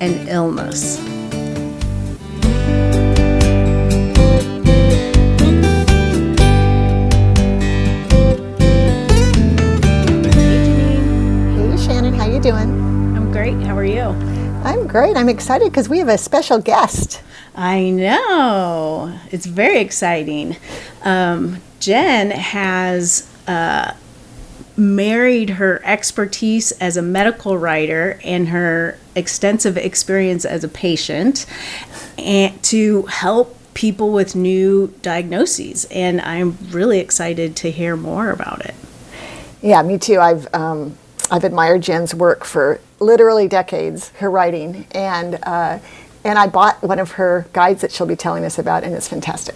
and illness. Hey Shannon, how you doing? I'm great. How are you? I'm great. I'm excited because we have a special guest. I know. It's very exciting. Um, Jen has uh, married her expertise as a medical writer and her extensive experience as a patient and to help people with new diagnoses. And I'm really excited to hear more about it. Yeah, me too. I've um, I've admired Jen's work for literally decades. Her writing and uh, and I bought one of her guides that she'll be telling us about, and it's fantastic.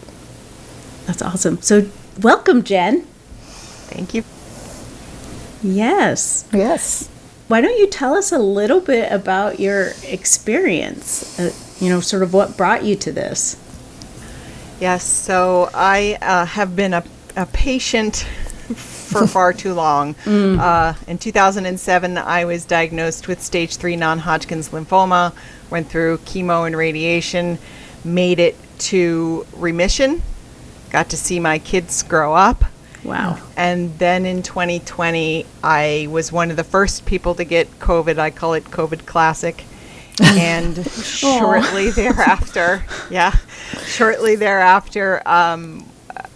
That's awesome. So, welcome, Jen. Thank you. Yes. Yes. Why don't you tell us a little bit about your experience? Uh, you know, sort of what brought you to this. Yes, so I uh, have been a, a patient for far too long. Uh, in 2007, I was diagnosed with stage three non Hodgkin's lymphoma, went through chemo and radiation, made it to remission, got to see my kids grow up. Wow. And then in 2020, I was one of the first people to get COVID. I call it COVID Classic. and shortly thereafter, yeah, shortly thereafter, um,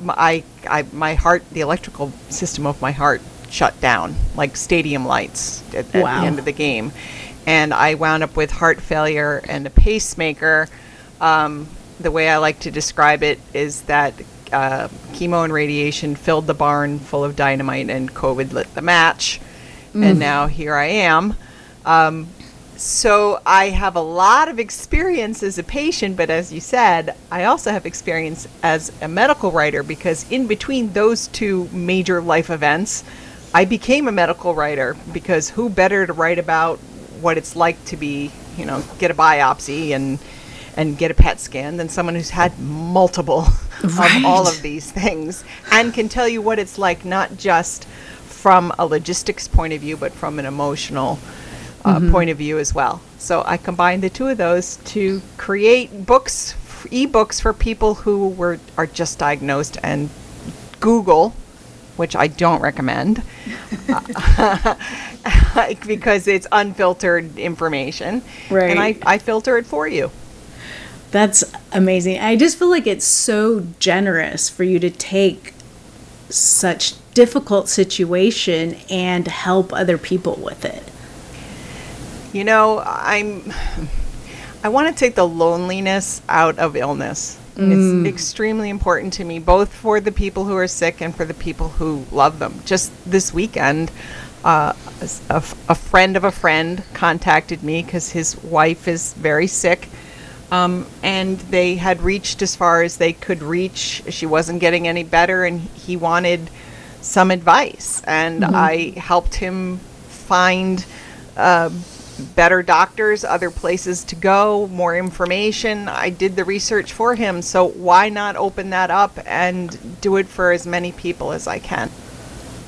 I, I, my heart, the electrical system of my heart shut down, like stadium lights at, at Wow. the end of the game. And I wound up with heart failure and a pacemaker. Um, the way I like to describe it is that uh, chemo and radiation filled the barn full of dynamite, and COVID lit the match. And now here I am. Um, so I have a lot of experience as a patient, but as you said, I also have experience as a medical writer because in between those two major life events, I became a medical writer because who better to write about what it's like to be, you know, get a biopsy and and get a PET scan than someone who's had multiple of all of these things and can tell you what it's like not just from a logistics point of view but from an emotional uh, point of view as well. So I combined the two of those to create books, f- ebooks for people who were are just diagnosed and Google, which I don't recommend, uh, because it's unfiltered information, and I, I filter it for you. That's amazing. I just feel like it's so generous for you to take such difficult situation and help other people with it. You know, I'm. I want to take the loneliness out of illness. It's extremely important to me, both for the people who are sick and for the people who love them. Just this weekend, uh, a, s- a f- a friend of a friend contacted me because his wife is very sick. Um, and they had reached as far as they could reach. She wasn't getting any better, and he wanted some advice. And I helped him find uh, better doctors, other places to go, more information. I did the research for him. So why not open that up and do it for as many people as I can?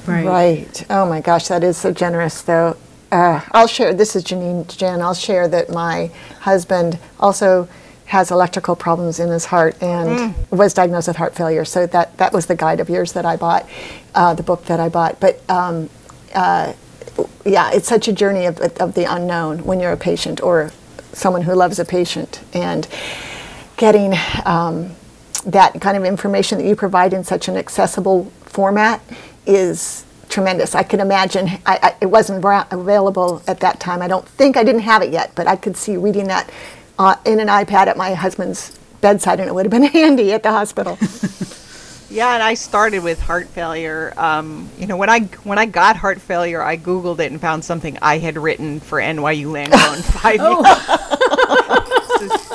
Right. Oh my gosh, that is so generous, though. Uh, I'll share. This is Janine Jen. I'll share that my husband also has electrical problems in his heart and was diagnosed with heart failure. So that that was the guide of yours that I bought, uh, the book that I bought. But um, uh, yeah, it's such a journey of, of the unknown when you're a patient or someone who loves a patient and getting um, that kind of information that you provide in such an accessible format is tremendous. I can imagine I, I, it wasn't bra- available at that time. I don't think I didn't have it yet, but I could see reading that uh, in an iPad at my husband's bedside, and it would have been handy at the hospital. Yeah, and I started with heart failure. Um, you know, when I when I got heart failure, I googled it and found something I had written for NYU Langone five years.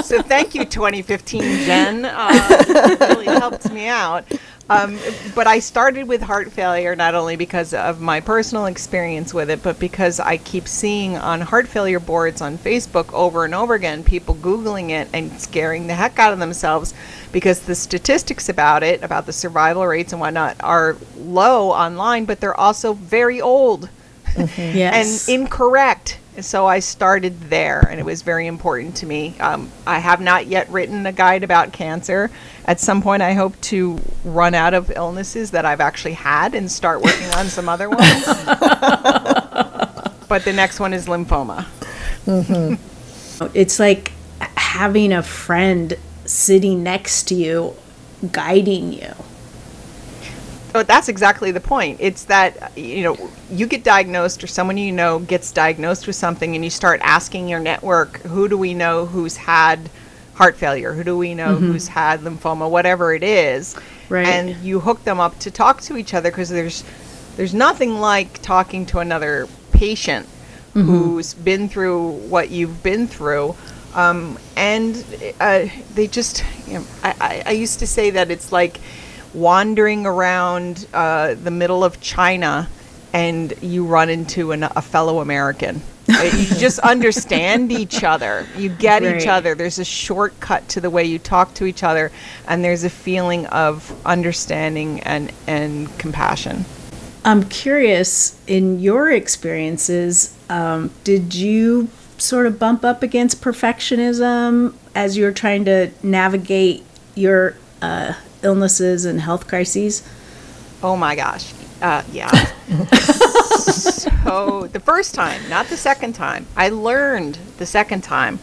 so thank you, 2015 Jen. Uh, really helped me out. Um, but I started with heart failure not only because of my personal experience with it, but because I keep seeing on heart failure boards on Facebook over and over again people Googling it and scaring the heck out of themselves because the statistics about it, about the survival rates and whatnot, are low online, but they're also very old Yes. and incorrect. So I started there, and it was very important to me. Um, I have not yet written a guide about cancer. At some point, I hope to run out of illnesses that I've actually had and start working on some other ones. but the next one is lymphoma. it's like having a friend sitting next to you, guiding you. But that's exactly the point. It's that you know you get diagnosed, or someone you know gets diagnosed with something, and you start asking your network, who do we know who's had heart failure? Who do we know who's had lymphoma? Whatever it is, Right. and you hook them up to talk to each other because there's there's nothing like talking to another patient who's been through what you've been through. Um, and uh, they just, you know, I, I, I used to say that it's like wandering around uh, the middle of China and you run into an, a fellow American. Uh, you just understand each other. You get each other. There's a shortcut to the way you talk to each other, and there's a feeling of understanding and, and compassion. I'm curious, in your experiences, um, did you sort of bump up against perfectionism as you're trying to navigate your uh, illnesses and health crises? Oh my gosh. Uh, yeah. so the first time, not the second time. I learned the second time.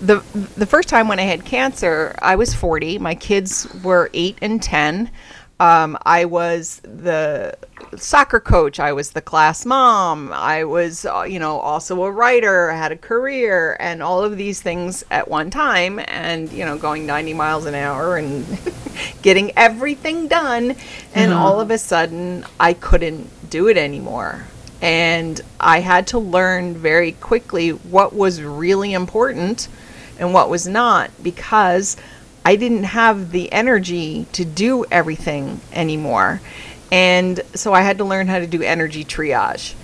The the first time when I had cancer, I was 40. My kids were 8 and 10. Um, I was the soccer coach. I was the class mom. I was, uh, you know, also a writer. I had a career and all of these things at one time, and you know, going 90 miles an hour and getting everything done. And all of a sudden, I couldn't do it anymore. And I had to learn very quickly what was really important and what was not because I didn't have the energy to do everything anymore. And so I had to learn how to do energy triage.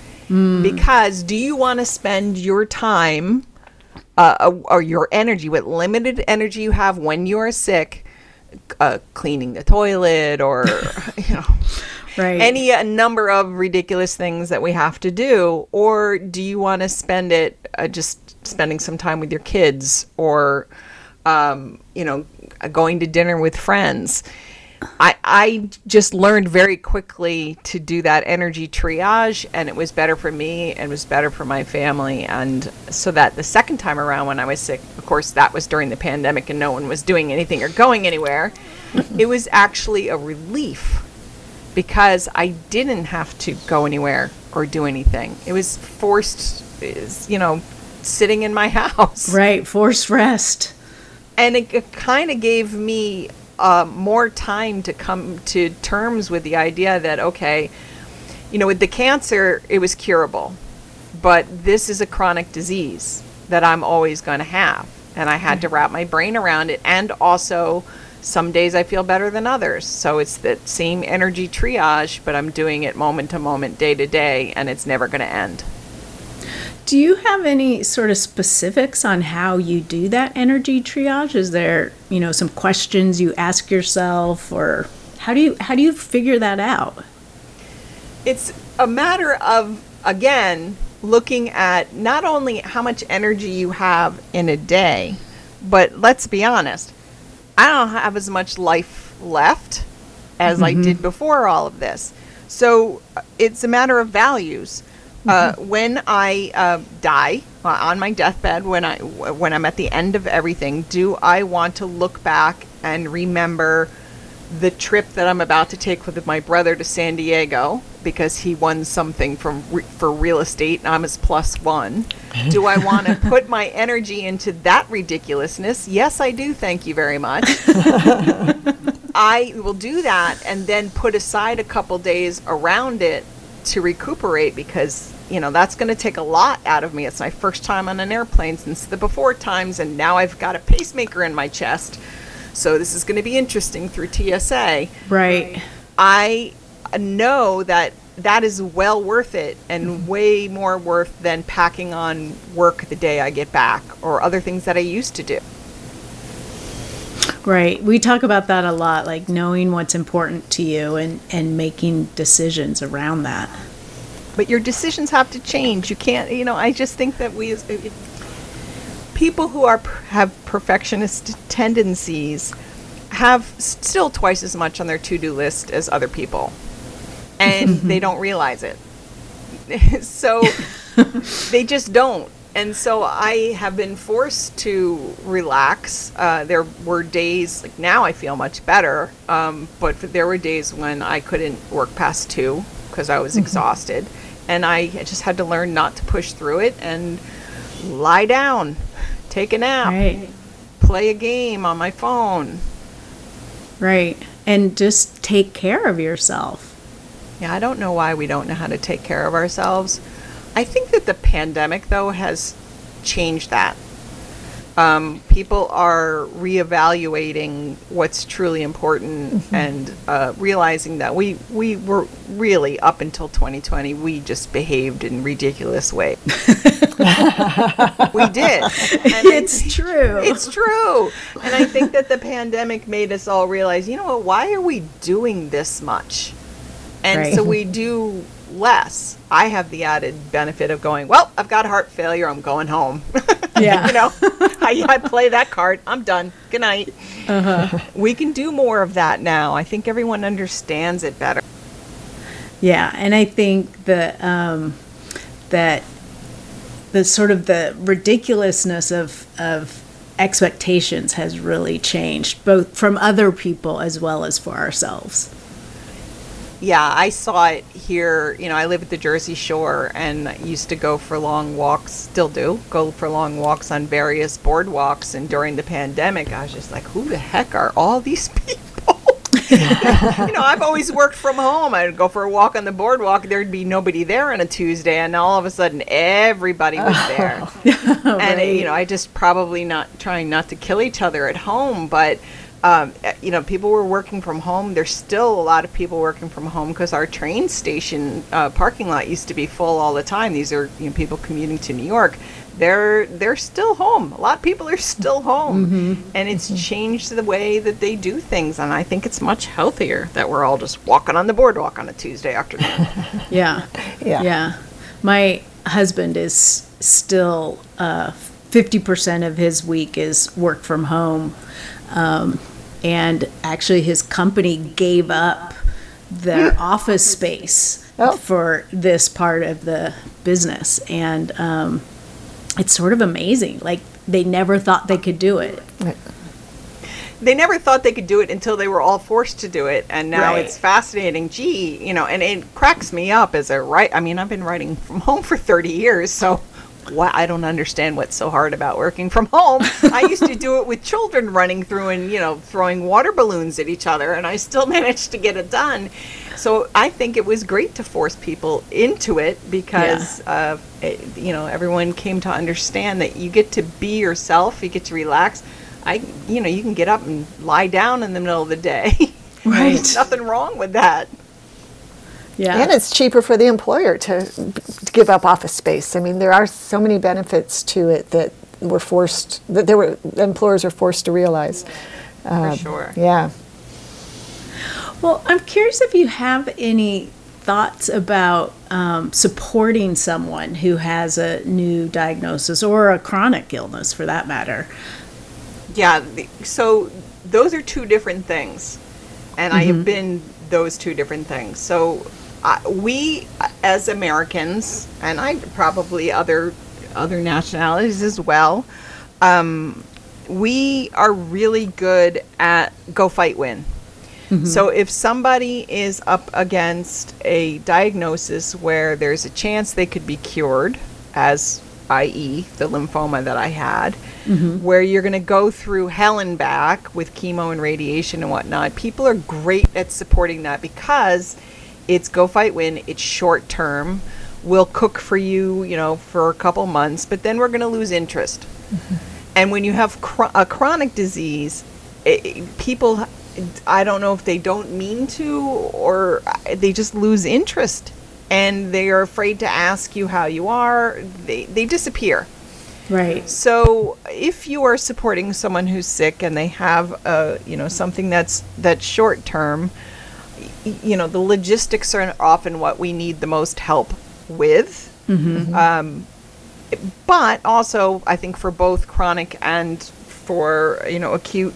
Because do you want to spend your time uh, or your energy, what limited energy you have when you are sick, uh, cleaning the toilet or, you know, Right. any uh, number of ridiculous things that we have to do or do you want to spend it uh, just spending some time with your kids or um, you know going to dinner with friends I, I just learned very quickly to do that energy triage and it was better for me and was better for my family and so that the second time around when i was sick of course that was during the pandemic and no one was doing anything or going anywhere it was actually a relief because I didn't have to go anywhere or do anything. It was forced, you know, sitting in my house. right. Forced rest. And it, kind of gave me uh, more time to come to terms with the idea that, okay, you know, with the cancer, it was curable. But this is a chronic disease that I'm always going to have. And I had to wrap my brain around it. And also, some days I feel better than others. So it's that same energy triage, but I'm doing it moment to moment, day to day, and it's never going to end. Do you have any sort of specifics on how you do that energy triage? Is there, you know, some questions you ask yourself or how do you how do you figure that out? it's a matter of again looking at not only how much energy you have in a day but let's be honest i don't have as much life left as i did before all of this so uh, it's a matter of values uh, when i uh, die uh, on my deathbed when i w- when i'm at the end of everything do i want to look back and remember the trip that I'm about to take with my brother to San Diego because he won something from re- for real estate and I'm his plus one. Do I want to put my energy into that ridiculousness? Yes, I do. Thank you very much. I will do that and then put aside a couple days around it to recuperate because you know, that's going to take a lot out of me. It's my first time on an airplane since the before times, and now I've got a pacemaker in my chest. So this is going to be interesting through TSA. Right. I know that that is well worth it and mm-hmm. way more worth than packing on work the day I get back or other things that I used to do. Right. We talk about that a lot, like knowing what's important to you and, and making decisions around that. But your decisions have to change. You can't, you know, I just think that we as people who are have perfectionist tendencies have still twice as much on their to-do list as other people. And they don't realize it. so they just don't and so I have been forced to relax. Uh, there were days, like now I feel much better, um, but there were days when I couldn't work past two because I was mm-hmm. exhausted. And I just had to learn not to push through it and lie down, take a nap, right. play a game on my phone. Right. And just take care of yourself. Yeah, I don't know why we don't know how to take care of ourselves. I think that the pandemic, though, has changed that. Um, people are reevaluating what's truly important mm-hmm. and uh, realizing that we we were really up until 2020 we just behaved in ridiculous ways. we did. And it's true. It's true. And I think that the pandemic made us all realize, you know what? Why are we doing this much? And right. so we do less. I have the added benefit of going, well, I've got heart failure. I'm going home. Yeah. you know, I, I, play that card. I'm done. Good night. Uh-huh. We can do more of that now. I think everyone understands it better. Yeah. And I think that, um, that the sort of the ridiculousness of, of expectations has really changed, both from other people as well as for ourselves yeah, I saw it here. You know, I live at the Jersey Shore and used to go for long walks, still do, go for long walks on various boardwalks. And during the pandemic, I was just like, who the heck are all these people? you know, I've always worked from home. I'd go for a walk on the boardwalk. There'd be nobody there on a Tuesday, and all of a sudden, everybody was there. oh, and right. you know, I just probably not trying not to kill each other at home, but um, eh, you know, people were working from home. There's still a lot of people working from home because our train station uh, parking lot used to be full all the time. These are you know, people commuting to New York. They're they're still home. A lot of people are still home, mm-hmm. and it's mm-hmm. changed the way that they do things. And I think it's much healthier that we're all just walking on the boardwalk on a Tuesday afternoon. yeah, yeah, yeah. My husband is still uh, fifty percent of his week is work from home. Um, and actually his company gave up their office space oh. for this part of the business. And um, it's sort of amazing. Like they never thought they could do it. They never thought they could do it until they were all forced to do it. And now right. it's fascinating. Gee you know and it cracks me up as a right i mean i've been writing from home for 30 years so what I don't understand what's so hard about working from home. I used to do it with children running through and you know throwing water balloons at each other, and I still managed to get it done. So I think it was great to force people into it because yeah. uh, it, you know everyone came to understand that you get to be yourself, you get to relax. I you know you can get up and lie down in the middle of the day. Right. There's nothing wrong with that. Yeah. And it's cheaper for the employer to, to give up office space. I mean, there are so many benefits to it that were forced, that there were, employers are forced to realize. Uh, for sure. Yeah. Well, I'm curious if you have any thoughts about um, supporting someone who has a new diagnosis or a chronic illness for that matter. Yeah, so those are two different things. And mm-hmm. I have mm-hmm. been those two different things. So uh, we as Americans, and I probably other other nationalities as well, um, we are really good at go fight win. Mm-hmm. So if somebody is up against a diagnosis where there's a chance they could be cured, as i.e., the lymphoma that I had, mm-hmm. where you're going to go through hell and back with chemo and radiation and whatnot, people are great at supporting that because it's go fight win, it's short term. we'll cook for you, you know, for a couple months, but then we're going to lose interest. And when you have a chronic disease, it, people, I don't know if they don't mean to or they just lose interest and they are afraid to ask you how you are. They, they disappear. Right. So if you are supporting someone who's sick and they have uh, you know something that's that's short term, you know the logistics are often what we need the most help with. Um, but also, I think for both chronic and for you know acute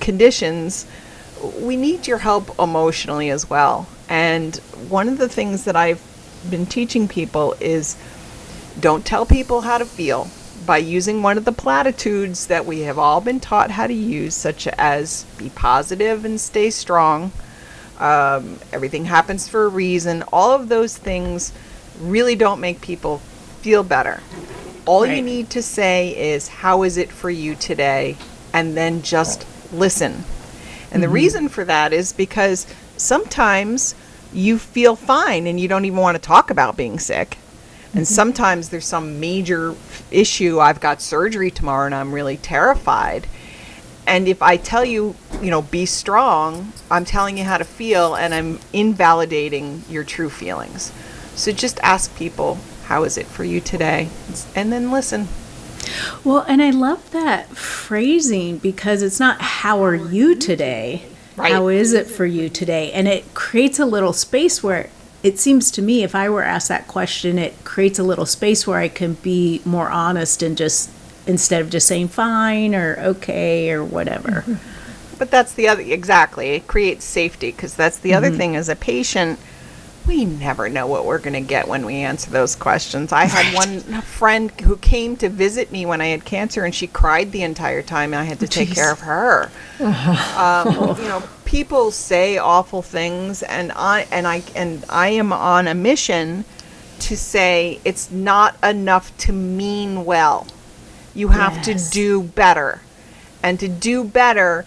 conditions, we need your help emotionally as well. And one of the things that I've been teaching people is don't tell people how to feel by using one of the platitudes that we have all been taught how to use, such as be positive and stay strong. Um, everything happens for a reason. All of those things really don't make people feel better. All you need to say is, How is it for you today? And then just listen. And the reason for that is because sometimes you feel fine and you don't even want to talk about being sick. And sometimes there's some major issue. I've got surgery tomorrow and I'm really terrified. And if I tell you, you know, be strong, I'm telling you how to feel and I'm invalidating your true feelings. So just ask people, how is it for you today? And then listen. Well, and I love that phrasing because it's not how are you today? Right. How is it for you today? And it creates a little space where it seems to me if I were asked that question, it creates a little space where I can be more honest and just instead of just saying fine or okay or whatever. But that's the other, exactly. It creates safety because that's the other thing as a patient. We never know what we're going to get when we answer those questions. I had one friend who came to visit me when I had cancer and she cried the entire time and I had to take Jeez. care of her. um, you know, people say awful things and I and I and I am on a mission to say it's not enough to mean well. You have Yes. to do better. And to do better,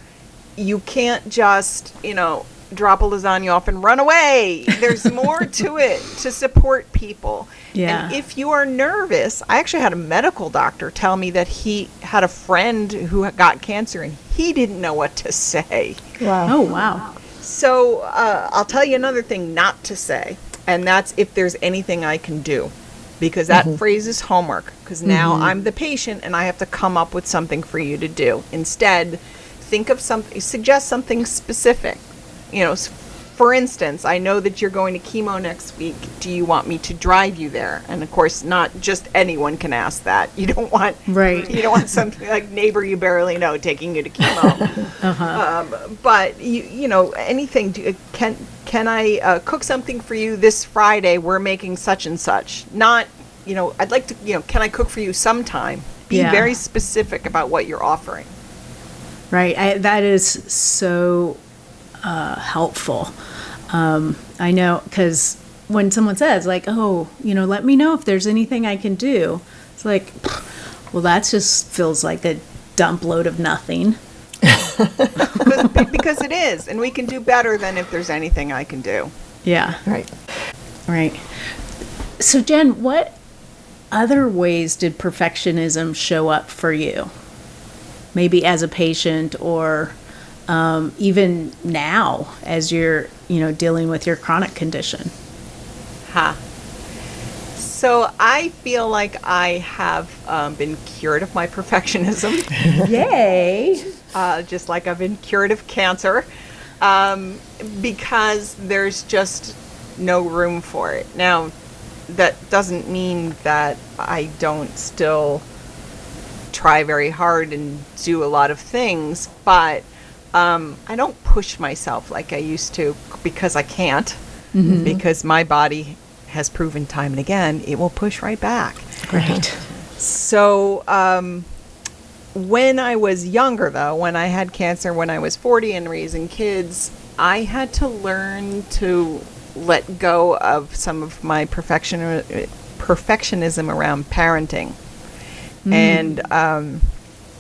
you can't just, you know, drop a lasagna off and run away. There's more to it to support people. Yeah. And if you are nervous, I actually had a medical doctor tell me that he had a friend who got cancer and he didn't know what to say. Wow. Oh, wow. So uh, I'll tell you another thing not to say, and that's if there's anything I can do. Because that phrase is homework. Because now I'm the patient and I have to come up with something for you to do. Instead, think of something, suggest something specific. You know, for instance, I know that you're going to chemo next week. Do you want me to drive you there? And of course, not just anyone can ask that. You don't want Right. You don't want something like neighbor you barely know taking you to chemo Uh um, but you you know anything do, can can I uh, cook something for you this Friday we're making such and such not you know I'd like to you know can I cook for you sometime be Yeah. very specific about what you're offering Right. I, that is so uh, helpful. Um, I know because when someone says, like, oh, you know, let me know if there's anything I can do, it's like, well, that just feels like a dump load of nothing. because, because it is and we can do better than if there's anything I can do Yeah. Right. Right. So, Jen, what other ways did perfectionism show up for you? Maybe as a patient or um, even now as you're, you know, dealing with your chronic condition. ha so I feel like I have um, been cured of my perfectionism Yay! uh, just like I've been cured of cancer, um, because there's just no room for it. Now, that doesn't mean that I don't still try very hard and do a lot of things, but um, I don't push myself like I used to because I can't, because my body has proven time and again it will push right back. Right. So, um, when I was younger, though, when I had cancer when I was 40 and raising kids, I had to learn to let go of some of my perfection, perfectionism around parenting. And, um,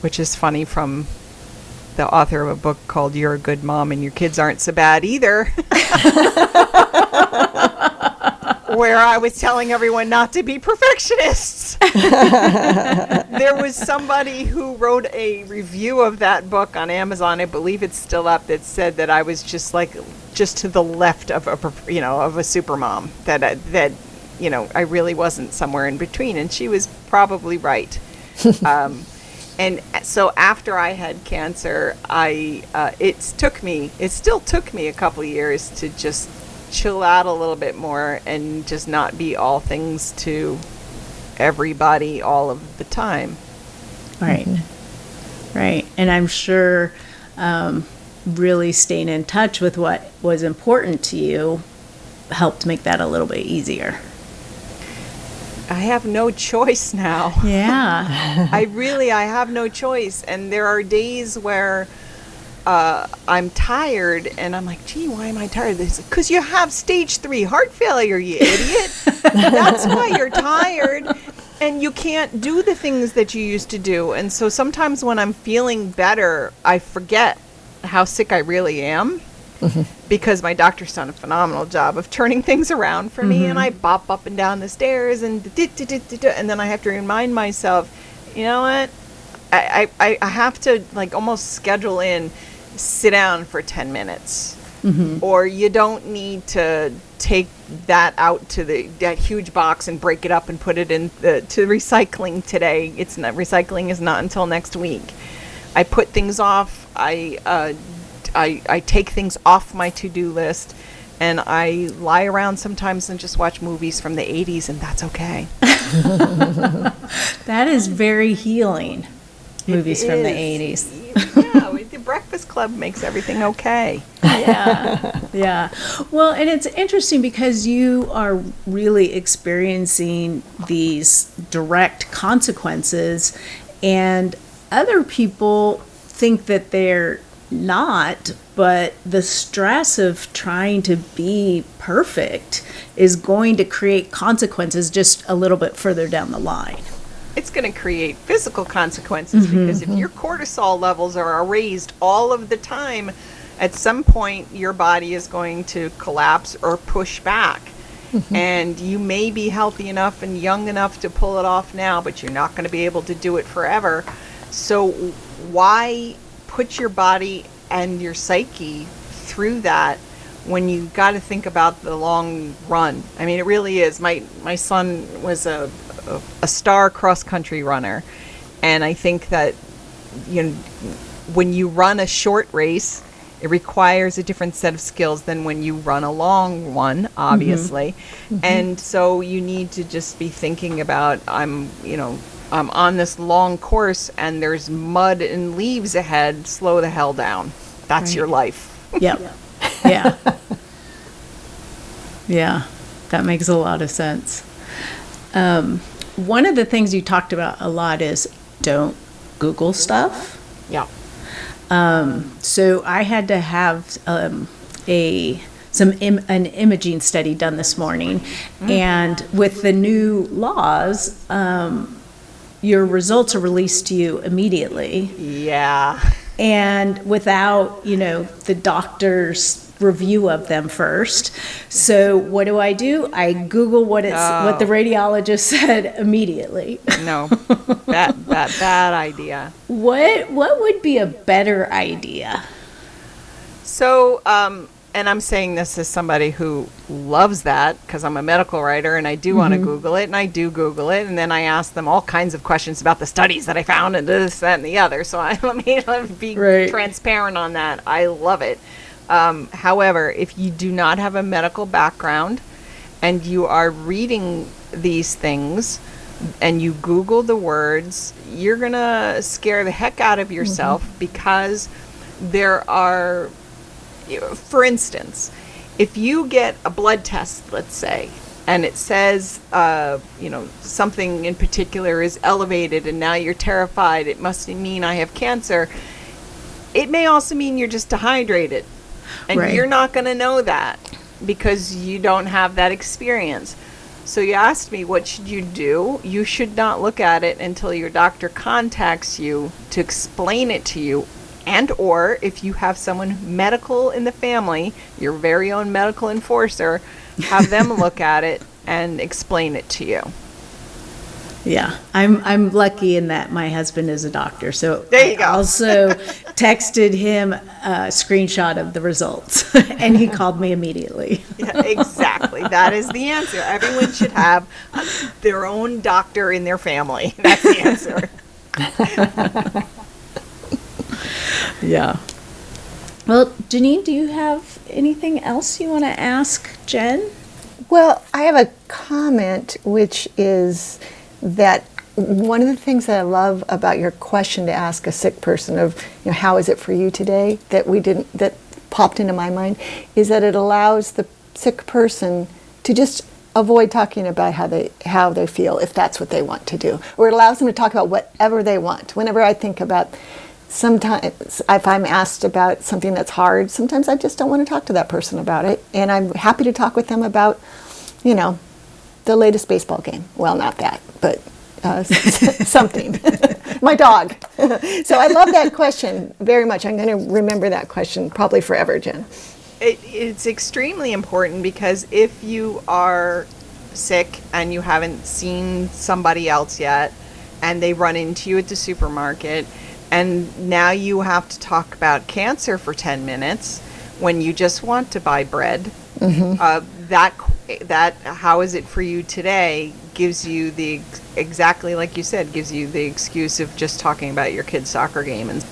which is funny from the author of a book called You're a Good Mom and Your Kids Aren't So Bad Either. where I was telling everyone not to be perfectionists. there was somebody who wrote a review of that book on Amazon. I believe it's still up. That said that I was just like just to the left of a you know of a supermom. That I, that you know I really wasn't somewhere in between, and she was probably right. um, and so after I had cancer, I uh, it took me it still took me a couple years to just chill out a little bit more and just not be all things to everybody all of the time. Right. Right. And I'm sure um, really staying in touch with what was important to you helped make that a little bit easier. I have no choice now. Yeah. I really I have no choice and there are days where uh, I'm tired and I'm like, gee, why am I tired? Because you have stage three heart failure, you idiot. That's why you're tired and you can't do the things that you used to do. And so sometimes when I'm feeling better, I forget how sick I really am mm-hmm. because my doctor's done a phenomenal job of turning things around for me and mm-hmm. I bop up and down the stairs and and then I have to remind myself, you know what? I, I, I have to like almost schedule in sit down for 10 minutes. Mm-hmm. Or you don't need to take that out to the that huge box and break it up and put it in the, to recycling today. It's not recycling is not until next week i put things off i uh, I, I take things off my to-do list and I lie around sometimes and just watch movies from the 80s and that's okay. that is very healing. Movies from the 80s. yeah, the Breakfast Club makes everything okay. yeah yeah well and it's interesting because you are really experiencing these direct consequences and other people think that they're not but the stress of trying to be perfect is going to create consequences just a little bit further down the line It's going to create physical consequences mm-hmm, because if mm-hmm. your cortisol levels are raised all of the time, at some point your body is going to collapse or push back. Mm-hmm. And you may be healthy enough and young enough to pull it off now, but you're not going to be able to do it forever. So, why put your body and your psyche through that when you got to think about the long run? I mean, it really is. My my son was a a, a star cross country runner, and I think that you know when you run a short race, it requires a different set of skills than when you run a long one, mm-hmm. obviously. Mm-hmm. And so you need to just be thinking about I'm, you know, I'm on this long course and there's mud and leaves ahead. Slow the hell down. That's your life. Yep. Yeah. yeah. That makes a lot of sense. Um, one of the things you talked about a lot is don't Google stuff. Yeah. So I had to have um, a some Im- an imaging study done this morning, and with the new laws, um, your results are released to you immediately. Yeah. and without you know the doctor's review of them first so what do i do i google what it's what the radiologist said immediately No. that that bad idea. what what would be a better idea So, um, and I'm saying this as somebody who loves that because I'm a medical writer and I do want to Google it and I do Google it and then I ask them all kinds of questions about the studies that I found and this, that, and the other. So I let me let me be Right. transparent on that. I love it. Um, however, if you do not have a medical background and you are reading these things and you Google the words, you're going to scare the heck out of yourself because there are, for instance, if you get a blood test, let's say, and it says, uh, you know, something in particular is elevated and now you're terrified, it must mean I have cancer. It may also mean you're just dehydrated. And Right. you're not going to know that because you don't have that experience. So you asked me, what should you do? You should not look at it until your doctor contacts you to explain it to you. And or if you have someone medical in the family, your very own medical enforcer, have them look at it and explain it to you. Yeah, I'm I'm lucky in that my husband is a doctor, so There you I also texted him a screenshot of the results, and he called me immediately. Yeah, exactly. that is the answer. Everyone should have their own doctor in their family. That's the answer. Yeah. Well, Janine, do you have anything else you want to ask Jen? Well, I have a comment, which is that one of the things that I love about your question to ask a sick person of, you know, how is it for you today, that we didn't, that popped into my mind, is that it allows the sick person to just avoid talking about how they how they feel if that's what they want to do, or it allows them to talk about whatever they want. Whenever I think about sometimes if I'm asked about something that's hard, sometimes I just don't want to talk to that person about it. And I'm happy to talk with them about, you know, the latest baseball game. Well, not that, but uh, something. My dog. so I love that question very much. I'm going to remember that question probably forever, Jen. It, it's extremely important because if you are sick and you haven't seen somebody else yet and they run into you at the supermarket and now you have to talk about cancer for 10 minutes when you just want to buy bread uh, that that how is it for you today gives you the exactly like you said gives you the excuse of just talking about your kid's soccer game and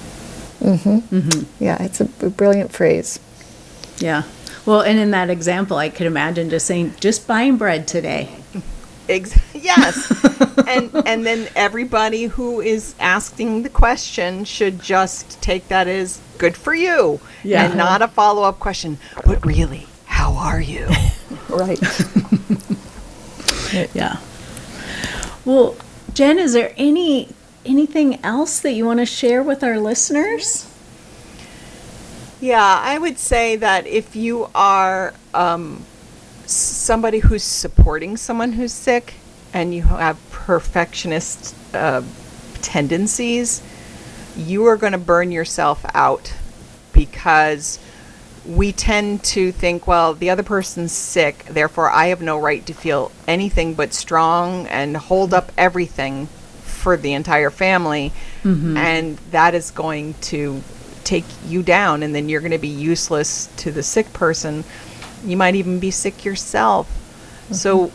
Mhm. Mhm. Yeah, it's a brilliant phrase. Yeah. Well, and in that example, I could imagine just saying, just buying bread today. Ex- yes, and and then everybody who is asking the question should just take that as good for you, Yeah. and not a follow up question. But really, how are you? Right. Yeah. Well, Jen, is there any anything else that you want to share with our listeners? yeah, I would say that if you are um, somebody who's supporting someone who's sick, and you have perfectionist uh, tendencies, you are going to burn yourself out because we tend to think, well, the other person's sick, therefore I have no right to feel anything but strong and hold up everything for the entire family. And that is going to take you down, and then you're going to be useless to the sick person. You might even be sick yourself. So,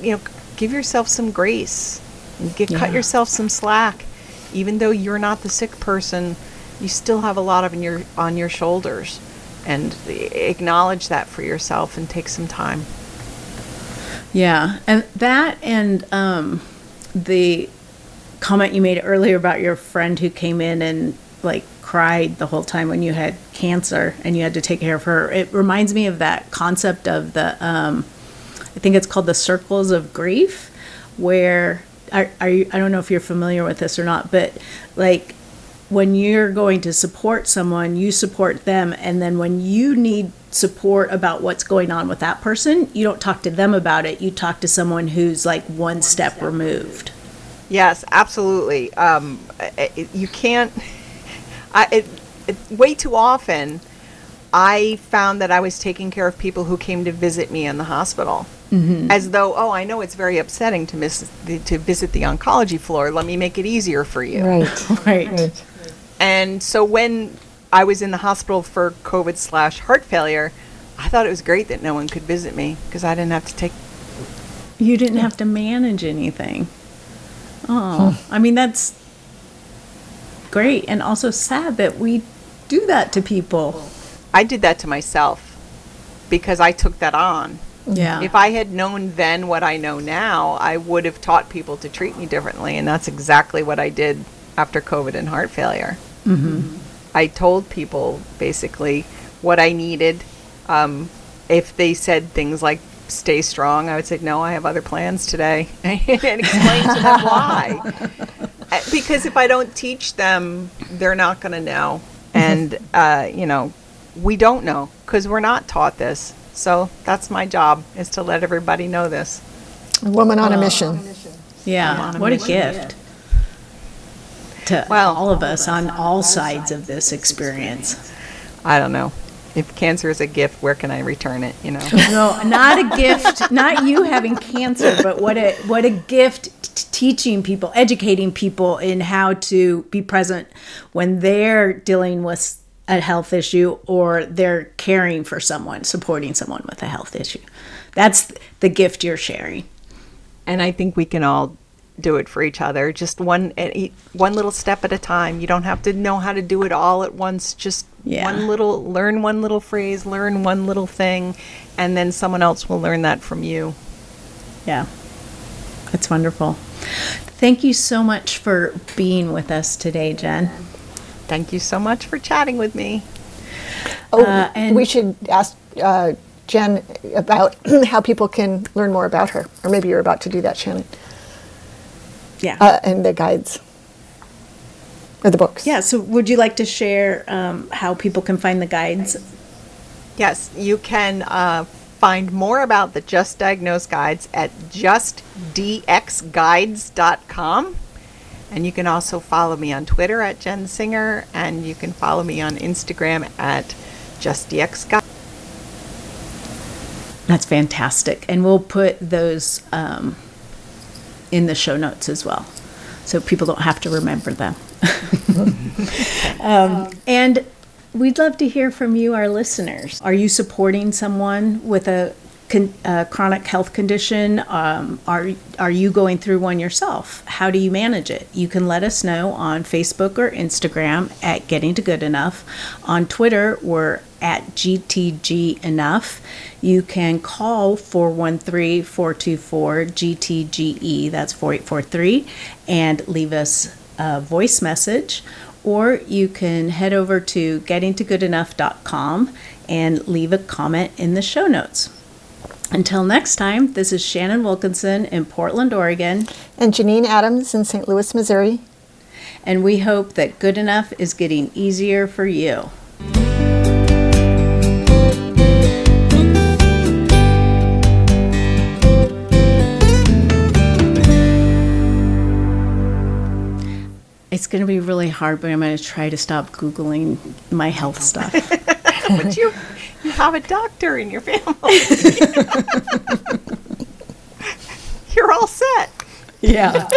you know, give yourself some grace and get, cut yourself some slack. Even though you're not the sick person, you still have a lot of in your on your shoulders, and acknowledge that for yourself and take some time. Yeah, and that and um, the comment you made earlier about your friend who came in and like cried the whole time when you had cancer and you had to take care of her. It reminds me of that concept of the um, I think it's called the circles of grief, where are, are you, I don't know if you're familiar with this or not, but like when you're going to support someone, you support them, and then when you need support about what's going on with that person, you don't talk to them about it. You talk to someone who's like one step removed. Yes, absolutely. Um, you can't. I, it, it, way too often, I found that I was taking care of people who came to visit me in the hospital, mm-hmm. as though, oh, I know it's very upsetting to miss the, to visit the oncology floor. Let me make it easier for you. Right. Right. Right. And so when I was in the hospital for COVID slash heart failure, I thought it was great that no one could visit me because I didn't have to take You didn't have to manage anything. Oh, I mean, that's great and also sad that we do that to people. I did that to myself because I took that on. Yeah. If I had known then what I know now, I would have taught people to treat me differently. And that's exactly what I did after COVID and heart failure. Mm-hmm. I told people basically what I needed. Um, if they said things like, stay strong, I would say, no, I have other plans today. and explain to them why. Uh, because if I don't teach them, they're not going to know. And, uh, you know, we don't know because we're not taught this. So that's my job is to let everybody know this. A woman on a mission. yeah. What a gift to Well- all of us on all sides of this experience. I don't know. if cancer is a gift, where can I return it? You know. No, not a gift, not you having cancer, but what a what a gift t- teaching people, educating people in how to be present when they're dealing with a health issue or they're caring for someone, supporting someone with a health issue. That's the gift you're sharing. and I think we can all do it for each other. Just one eh, e- one little step at a time. You don't have to know how to do it all at once. Just Yeah. one little learn one little phrase, learn one little thing, and then someone else will learn that from you. Yeah. It's wonderful. Thank you so much for being with us today, Jen. Thank you so much for chatting with me. Oh, Uh, and- we should ask uh, Jen about how people can learn more about her. Or maybe you're about to do that, Shannon. Yeah. Uh, and the guides. Or the books. yeah, so would you like to share um, how people can find the guides? Yes, you can uh, find more about the Just Diagnosed guides at justdxguides.com. And you can also follow me on Twitter at Jen Singer, and you can follow me on Instagram at justdxguides. That's fantastic. And we'll put those um, in the show notes as well. So people don't have to remember them. um, and we'd love to hear from you, our listeners. Are you supporting someone with a con- uh, chronic health condition? Um, are, are you going through one yourself? How do you manage it? You can let us know on Facebook or Instagram at Getting to Good Enough. On Twitter, we're at GTG Enough. You can call 413 424 GTGE, that's 4843, and leave us a voice message. Or you can head over to gettingtogoodenough.com and leave a comment in the show notes. Until next time, this is Shannon Wilkinson in Portland, Oregon, And Janine Adams in St. Louis, Missouri. and we hope that good enough is getting easier for you. It's going to be really hard, but I'm going to try to stop Googling my health stuff. But you, you have a doctor in your family. You're all set. yeah.